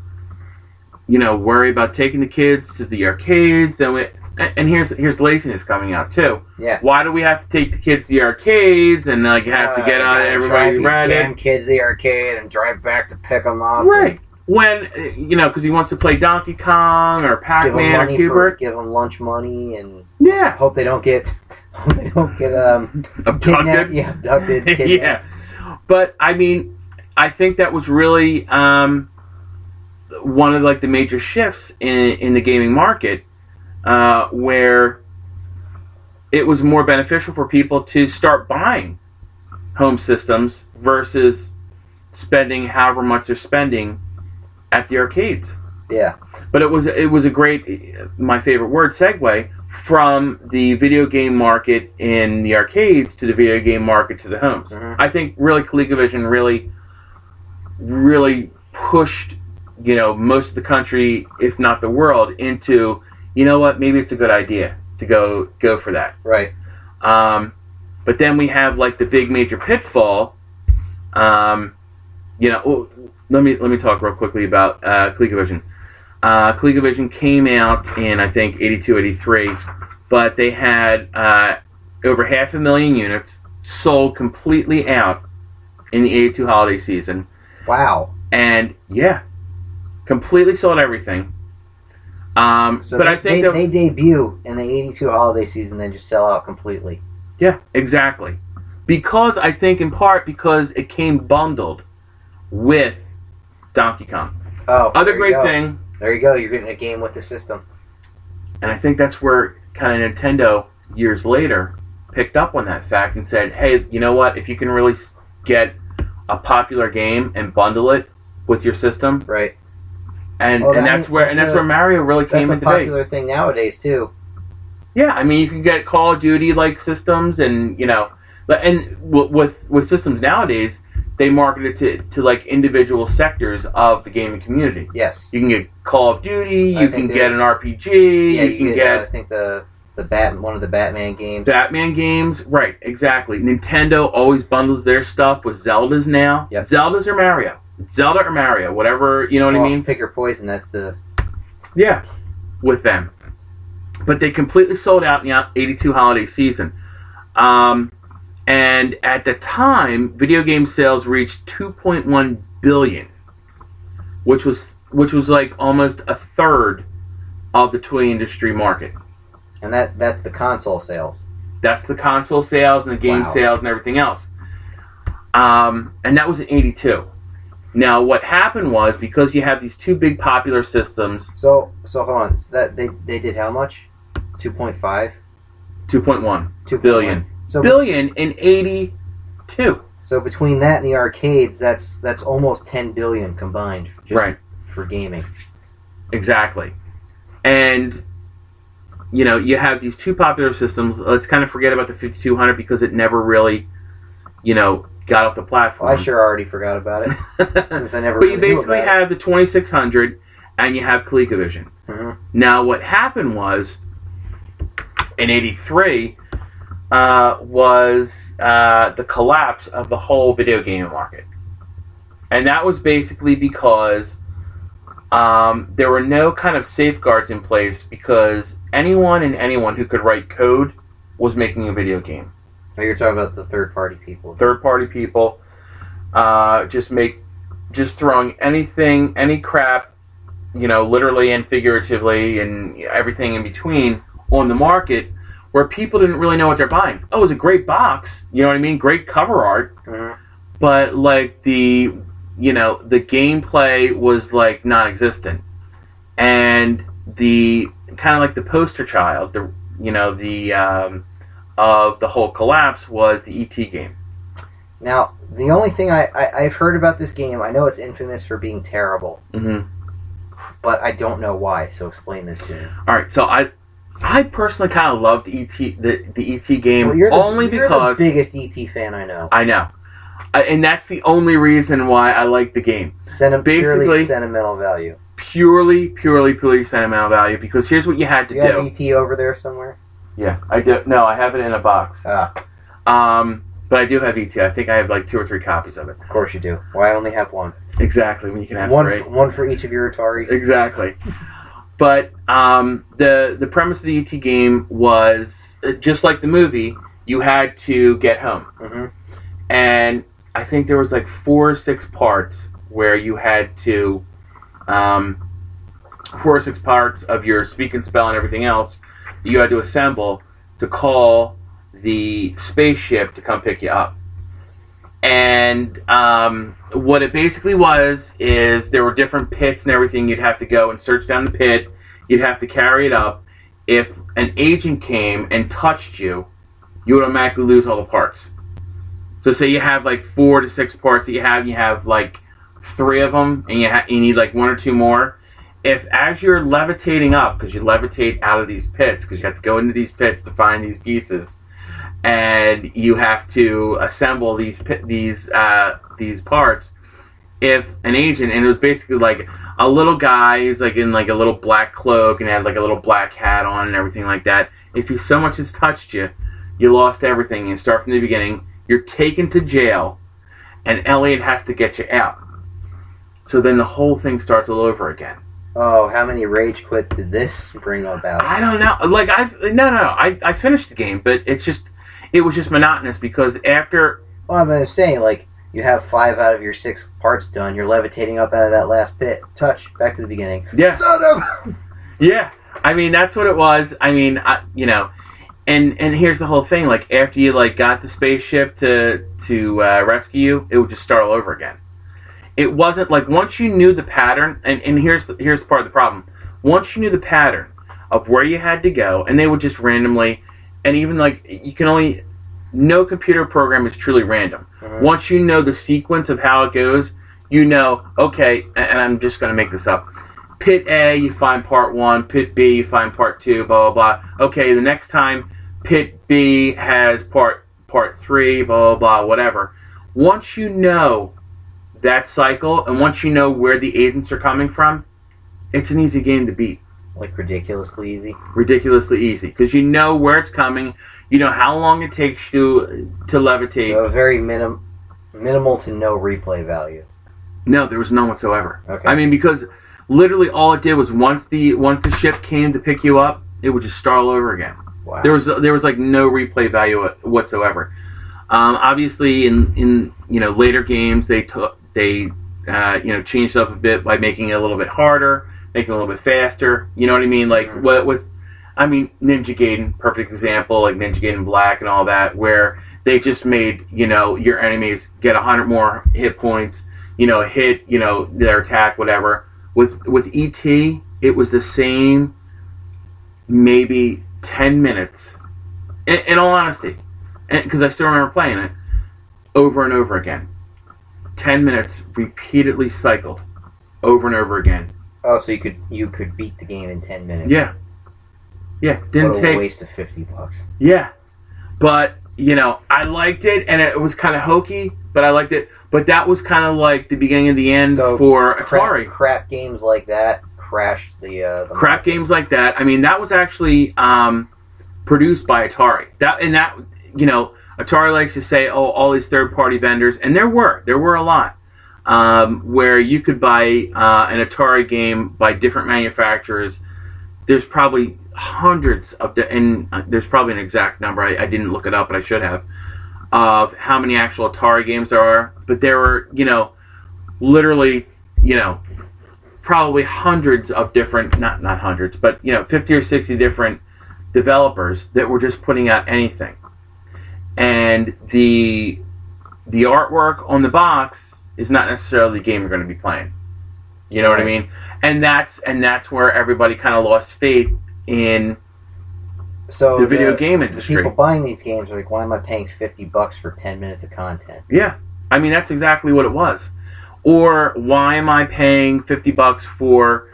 you know worry about taking the kids to the arcades and we, and here's here's laziness coming out too. Yeah. Why do we have to take the kids to the arcades and like have to get Uh, out everybody drive these ready? Damn kids to the arcade and drive back to pick them up. Right. When uh, you know, because he wants to play Donkey Kong or Pac-Man or money for, Q*bert. give them lunch money and Yeah, hope they don't get they don't get um kidnapped. abducted. Yeah, abducted. Kidnapped. yeah, but I mean, I think that was really um, one of like the major shifts in in the gaming market, uh, where it was more beneficial for people to start buying home systems versus spending however much they're spending at the arcades. Yeah. But it was it was a great my favorite word segue from the video game market in the arcades to the video game market to the homes. Mhm. I think really ColecoVision really really pushed you know most of the country if not the world into you know what maybe it's a good idea to go go for that. Right. Um, but then we have like the big major pitfall. Um, you know, well, let me let me talk real quickly about uh, ColecoVision. Uh, ColecoVision came out in I think 82, 83, but they had uh, over half a million units sold completely out in the 82 holiday season, Wow. and yeah, completely sold everything. Um, So but they, I think they, they debut in the '82 holiday season, then just sell out completely. Yeah, exactly. Because I think in part because it came bundled with Donkey Kong. Oh, Other great thing, There you go. You're getting a game with the system. and I think that's where kind of Nintendo years later picked up on that fact and said, "Hey, you know what? If you can really get a popular game and bundle it with your system, Right. and Well, and that's where and that's that's a- where Mario really That's came into popular thing nowadays too. Yeah, I mean, you can get Call of Duty like systems, and you know, but- and with with systems nowadays, they market it to, to like individual sectors of the gaming community. Yes. You can get Call of Duty, I you can get an RPG, Yeah, you can uh, I get think the the bat one of the Batman games. Batman games. Right, exactly. Nintendo always bundles their stuff with Zeldas now. Yep. Zeldas or Mario. Zelda or Mario, whatever you know what I mean. Pick your poison. That's the Yeah, with them. But they completely sold out in the 82 holiday season. Um, and at the time, video game sales reached 2.1 billion, which was which was like almost a third of the toy industry market. and that that's the console sales. That's the console sales and the game Wow. sales and everything else. Um, and that was in '82. Now, what happened was because you have these two big popular systems, So so hold on. So that they they did how much? Two point five. 2.1 Two billion, So billion in '82. so between that and the arcades, that's that's almost ten billion combined. Just Right. For gaming. Exactly. And you know, you have these two popular systems. Let's kind of forget about the 5200 because it never really, you know, got off the platform. I sure already forgot about it since I never. but you really knew basically have the 2600 and you have ColecoVision. Mhm. Now, what happened was in '83 uh, was uh, the collapse of the whole video game market, and that was basically because um, there were no kind of safeguards in place because anyone and anyone who could write code was making a video game Oh, you're talking about the third party people. third party people uh, just make just throwing anything any crap you know literally and figuratively and everything in between on the market where people didn't really know what they're buying oh it was a great box you know what i mean great cover art Mhm. but like the you know the gameplay was like non-existent and the kind of like the poster child the you know the um, of the whole collapse was the et game Now, the only thing I, I I've heard about this game, I know it's infamous for being terrible, hmm but I don't know why. So explain this to me. All right, so I, I personally kind of loved ET the the ET game Well, you're the, only you're because the biggest ET fan I know. I know, I, and that's the only reason why I like the game. Senti- Basically- purely sentimental value. Purely, purely, purely sentimental value. Because here's what you had to Do you have. ET over there somewhere? Yeah, I do. No, I have it in a box. Ah, Um, but I do have ET. I think I have like two or three copies of it. of course you do. Well, I only have one? Exactly. When you can have One, one for each of your Ataris. Exactly. But um, the the premise of the ET game was uh, just like the movie. You had to get home. hmm and I think there was like four or six parts where you had to, um, four or six parts of your speak and spell and everything else you had to assemble to call the spaceship to come pick you up. And um, what it basically was is there were different pits and everything. You'd have to go and search down the pit. You'd have to carry it up. If an agent came and touched you, you would automatically lose all the parts. So say you have like four to six parts that you have, you have like three of them, and you ha- you need like one or two more. If as you're levitating up, because you levitate out of these pits, because you have to go into these pits to find these pieces, and you have to assemble these these uh, these parts. If an agent, and it was basically like a little guy who's like in like a little black cloak and had like a little black hat on and everything like that. If he so much as touched you, you lost everything. You start from the beginning. You're taken to jail, and Elliot has to get you out. So then the whole thing starts all over again. Oh, how many rage quit did this bring about? I don't know. Like I no no no. I I finished the game, but it's just it was just monotonous because after Well, I'm saying, like, you have five out of your six parts done. You're levitating up out of that last pit. Touch. Back to the beginning. yeah Son of. yeah. I mean that's what it was. I mean I, you know, and and here's the whole thing. Like after you like got the spaceship to to uh, rescue you, it would just start all over again. It wasn't like once you knew the pattern, and, and here's the, here's part of the problem. Once you knew the pattern of where you had to go, and they would just randomly, and even like you can only, no computer program is truly random. Mhm. Once you know the sequence of how it goes, you know, okay, and and I'm just going to make this up. Pit A, you find part one. Pit B, you find part two. Blah blah blah. Okay, the next time, Pit B has part part three. Blah blah blah. Whatever. Once you know that cycle, and once you know where the agents are coming from, it's an easy game to beat. Like ridiculously easy. Ridiculously easy because you know where it's coming. You know how long it takes you to levitate. So a very minim, minimal to no replay value. No, there was none whatsoever. Okay. I mean, because literally all it did was once the once the ship came to pick you up, it would just start all over again. wow. There was there was like no replay value whatsoever. Um, obviously, in in you know later games, they took they uh, you know changed up a bit by making it a little bit harder, making it a little bit faster. You know what I mean? Like Mhm. what with I mean, Ninja Gaiden, perfect example, like Ninja Gaiden Black and all that, where they just made you know your enemies get a hundred more hit points, you know, hit you know their attack, whatever. With with ET, it was the same, maybe ten minutes. In, in all honesty, because I still remember playing it over and over again. Ten minutes repeatedly cycled over and over again. Oh, so you could you could beat the game in ten minutes. Yeah. Yeah, didn't what a take waste of fifty bucks. Yeah, but you know, I liked it, and it was kind of hokey, but I liked it. But that was kind of like the beginning of the end So, for Crap, Atari. crap games like that crashed the uh, the Crap games like that. I mean, that was actually um, produced by Atari. That and that, you know, Atari likes to say, oh, all these third-party vendors, and there were, there were a lot. Um, where you could buy uh, an Atari game by different manufacturers. There's probably hundreds of, the, and uh, there's probably an exact number. I, I didn't look it up, but I should have. Of how many actual Atari games there are, but there were, you know, literally, you know, probably hundreds of different, not not hundreds, but you know, 50 or 60 different developers that were just putting out anything, and the the artwork on the box is not necessarily the game you're going to be playing. You know what I mean? And that's and that's where everybody kind of lost faith in So the video game industry. people buying these games are like, why am I paying fifty bucks for ten minutes of content? Yeah, I mean that's exactly what it was. Or why am I paying fifty bucks for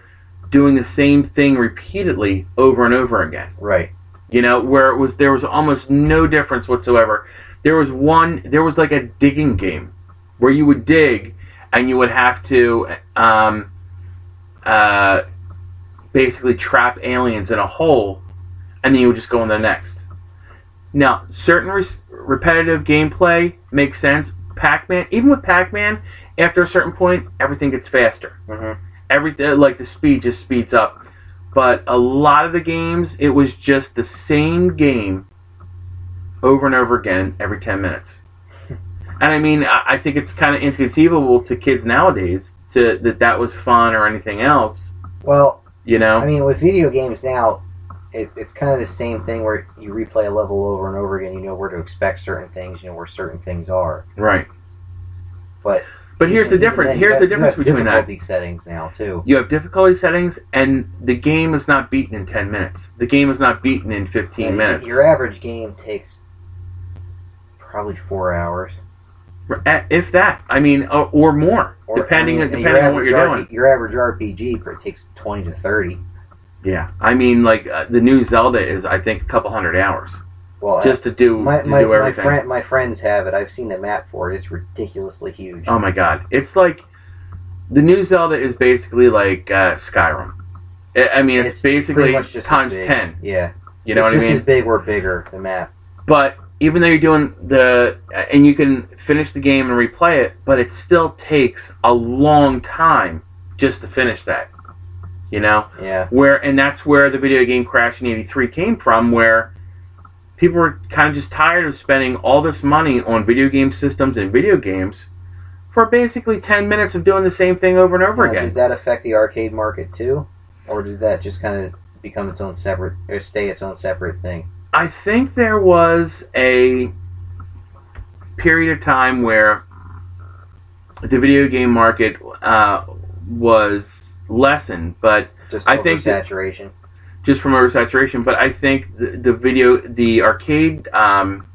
doing the same thing repeatedly over and over again? Right. You know, where it was there was almost no difference whatsoever. There was one, there was like a digging game where you would dig and you would have to um, uh, basically trap aliens in a hole, and then you would just go on the next. Now, certain res- repetitive gameplay makes sense. Pac-Man, even with Pac-Man, after a certain point, everything gets faster Mm-hmm. everything like the speed just speeds up. But a lot of the games, it was just the same game over and over again every ten minutes. And I mean, I I think it's kind of inconceivable to kids nowadays to that that was fun or anything else. Well, You know? I mean, with video games now, it, it's kind of the same thing where you replay a level over and over again. You know where to expect certain things. You know where certain things are. right. But But here's the difference. Here's you the have- you difference have between that. difficulty settings now too. You have difficulty settings, and the game is not beaten in ten minutes. The game is not beaten in fifteen And minutes. Your average game takes probably four hours, If that, I mean, or, or more, or depending I mean, depending on what you're RP doing. Your average RPG it takes twenty to thirty. Yeah, I mean, like uh, the new Zelda is, I think, a couple hundred hours Well, just to do my to my, do my friend my friends have it. I've seen the map for it. It's ridiculously huge. Oh my god, it's like the new Zelda is basically like uh, Skyrim. I mean, it's, It's basically just times ten. Yeah, You know it's what I just mean? as big or bigger the map. But even though you're doing the uh, and you can finish the game and replay it, but it still takes a long time just to finish that. You know, Yeah, where and that's where the video game crash in '83 came from, where people were kind of just tired of spending all this money on video game systems and video games for basically 10 minutes of doing the same thing over and over Now, again. Did that affect the arcade market too, or did that just kind of become its own separate or stay its own separate thing? I think there was a period of time where the video game market uh, was lessened, but Just I think oversaturation. just from oversaturation. But I think the, the video, the arcade um,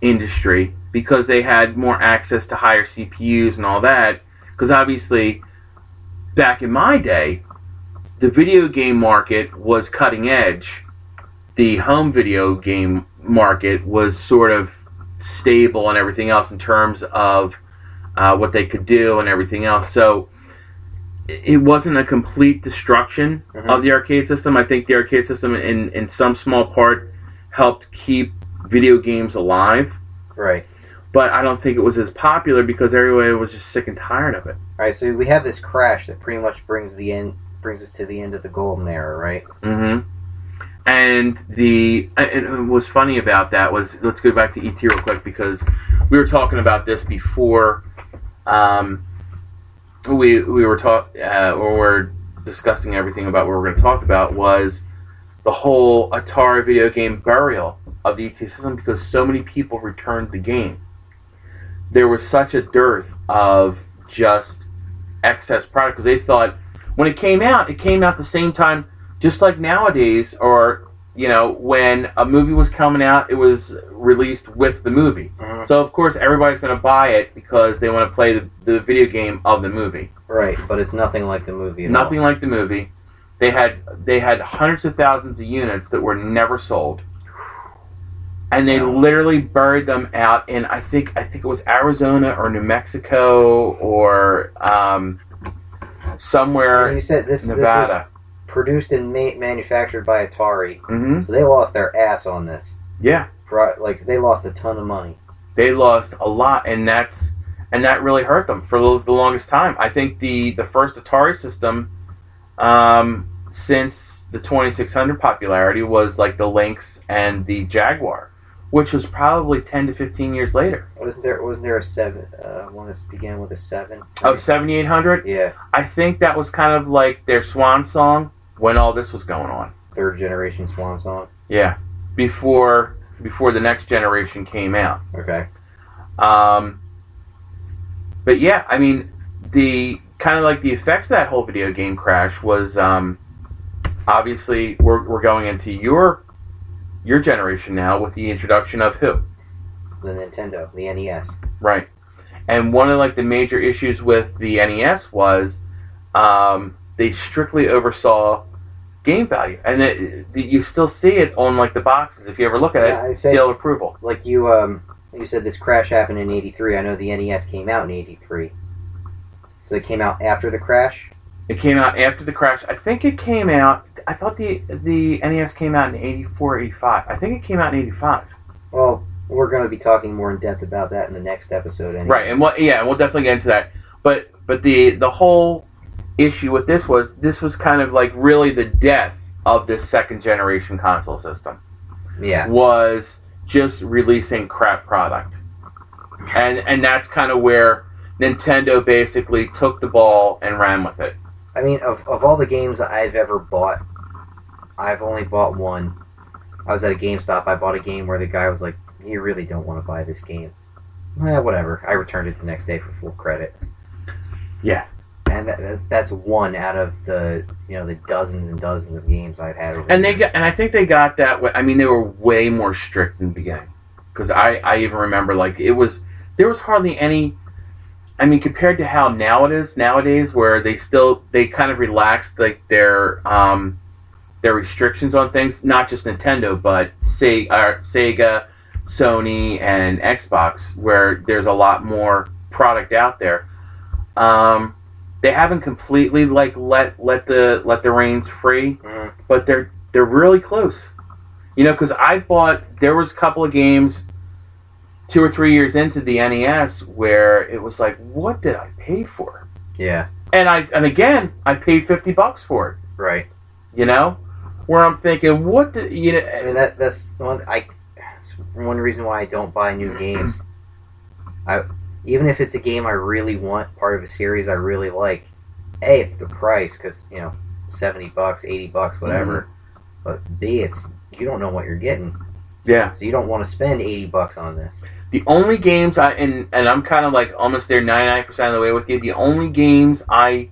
industry, because they had more access to higher CPUs and all that, because obviously back in my day, the video game market was cutting edge. The home video game market was sort of stable and everything else in terms of uh, what they could do and everything else. So it wasn't a complete destruction Mhm. of the arcade system. I think the arcade system, in in some small part, helped keep video games alive. Right. But I don't think it was as popular because everybody was just sick and tired of it. All right. So we have this crash that pretty much brings the end brings us to the end of the golden era, right? hmm And the and what's funny about that was let's go back to ET real quick because we were talking about this before. Um, we we were talk uh, or we're discussing everything about what we're going to talk about was the whole Atari video game burial of the ET system because so many people returned the game. There was such a dearth of just excess product because they thought when it came out, it came out the same time, just like nowadays, or you know, when a movie was coming out, it was released with the movie. Mhm. So of course everybody's going to buy it because they want to play the, the video game of the movie. Right, but it's nothing like the movie. Nothing like the movie. They had they had hundreds of thousands of units that were never sold, and they Wow. literally buried them out in I think I think it was Arizona or New Mexico or um, all. And somewhere you said this, this was Nevada. Produced and ma- manufactured by Atari, hmm so they lost their ass on this. Yeah, Like they lost a ton of money. they lost a lot, and that's and that really hurt them for the, the longest time. I think the the first Atari system, um, since the 2600 popularity, was like the Lynx and the Jaguar, which was probably 10 to 15 years later. Wasn't there? Wasn't there a seven? Uh, one that began with a seven. Oh, 7800. Yeah, I think that was kind of like their swan song when all this was going on. third generation Swan song. Yeah, before before the next generation came out. Okay. Um, but yeah, I mean, the kind of like the effects of that whole video game crash was um, obviously we're, we're going into your your generation now with the introduction of who The Nintendo, the NES. right, and one of like the major issues with the NES was um, they strictly oversaw game value, and it, you still see it on like the boxes if you ever look at Yeah, I it, say- seal approval. Like you, um, you said this crash happened in '83. I know the NES came out in '83. So it came out after the crash. It came out after the crash. I think it came out. I thought the the NES came out in 84, 85. I think it came out in 85. Well, we're going to be talking more in depth about that in the next episode. Anyway. Right, and what? Yeah, we'll definitely get into that. But but the the whole issue with this was this was kind of like really the death of this second generation console system Yeah. was just releasing crap product, and and that's kind of where Nintendo basically took the ball and ran with it. I mean, of, of all the games that I've ever bought, I've only bought one. I was at a GameStop. I bought a game where the guy was like, "You really don't want to buy this game." Eh, whatever. I returned it the next day for full credit. Yeah. And that, that's that's one out of the you know the dozens and dozens of games I've had. Over And they got, and I think they got that. way- I mean, they were way more strict in the beginning, because I, I even remember like it was there was hardly any. I mean, compared to how now it is nowadays, where they still they kind of relaxed like their um their restrictions on things, not just Nintendo, but Se- uh, Sega, Sony, and Xbox, where there's a lot more product out there. Um, they haven't completely like let let the let the reins free Mhm. but they're they're really close. You know, because I bought there was a couple of games two or three years into the NES where it was like, what did I pay for? Yeah. And I and again I paid fifty bucks for it. Right. You know, where I'm thinking, what did you know? I mean that that's one I. One reason why I don't buy new games. I even if it's a game I really want, part of a series I really like. A, it's the price because you know, seventy bucks, eighty bucks, whatever. But B, it's you don't know what you're getting, Yeah, so you don't want to spend eighty bucks on this. the only games I and and I'm kind of like almost there, ninety nine percent of the way with you. The only games I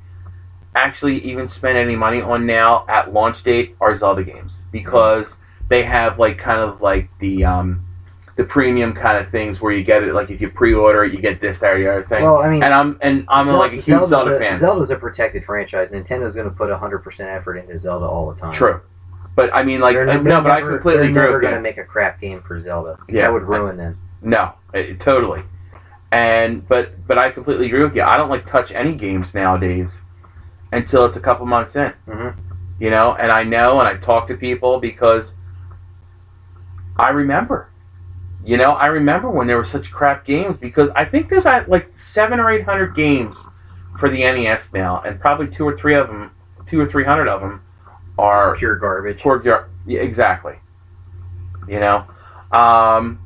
actually even spend any money on now at launch date are Zelda games because they have like kind of like the um the premium kind of things where you get it like if you pre-order it you get this that or the other thing. Well, I mean, and I'm and I'm Zel- like a huge Zelda's Zelda a, fan. Zelda's a protected franchise. Nintendo's going to put hundred percent effort into Zelda all the time. True, but I mean like They're uh, no, but I completely they're agree never going to make a crap game for Zelda. Yeah. that would ruin them. No, it, totally. And but but I completely agree with you. I don't like touch any games nowadays until it's a couple months in. Mhm. You know, and I know, and I talk to people because I remember. You know, I remember when there were such crap games because I think there's uh, like seven or eight hundred games for the NES now, and probably two or three of them, two or three hundred of them, are Pure garbage. Pure your yeah, exactly. You know, um,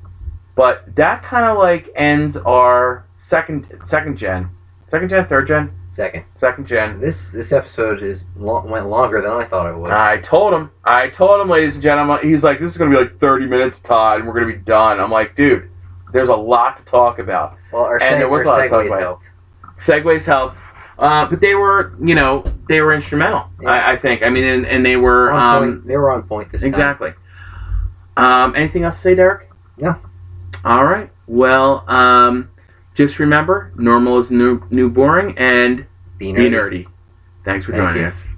but that kind of like ends our second second gen, second gen, third gen, Second. second gen. This this episode is lo- went longer than I thought it would. I told him. I told him, ladies and gentlemen. He's like, "This is gonna be like 30 minutes, Todd, and we're gonna be done." I'm like, "Dude, there's a lot to talk about. well, our, and seg- there was a lot segues about. helped. segues help, uh, but they were, you know, they were instrumental. Yeah. I, I think. I mean, and, and they were um. They were on point this time. exactly. Um, anything else to say, Derek? Yeah. All right. Well, um, just remember, normal is new, new boring, and Be be nerdy. nerdy. Thanks for Thank joining you. us.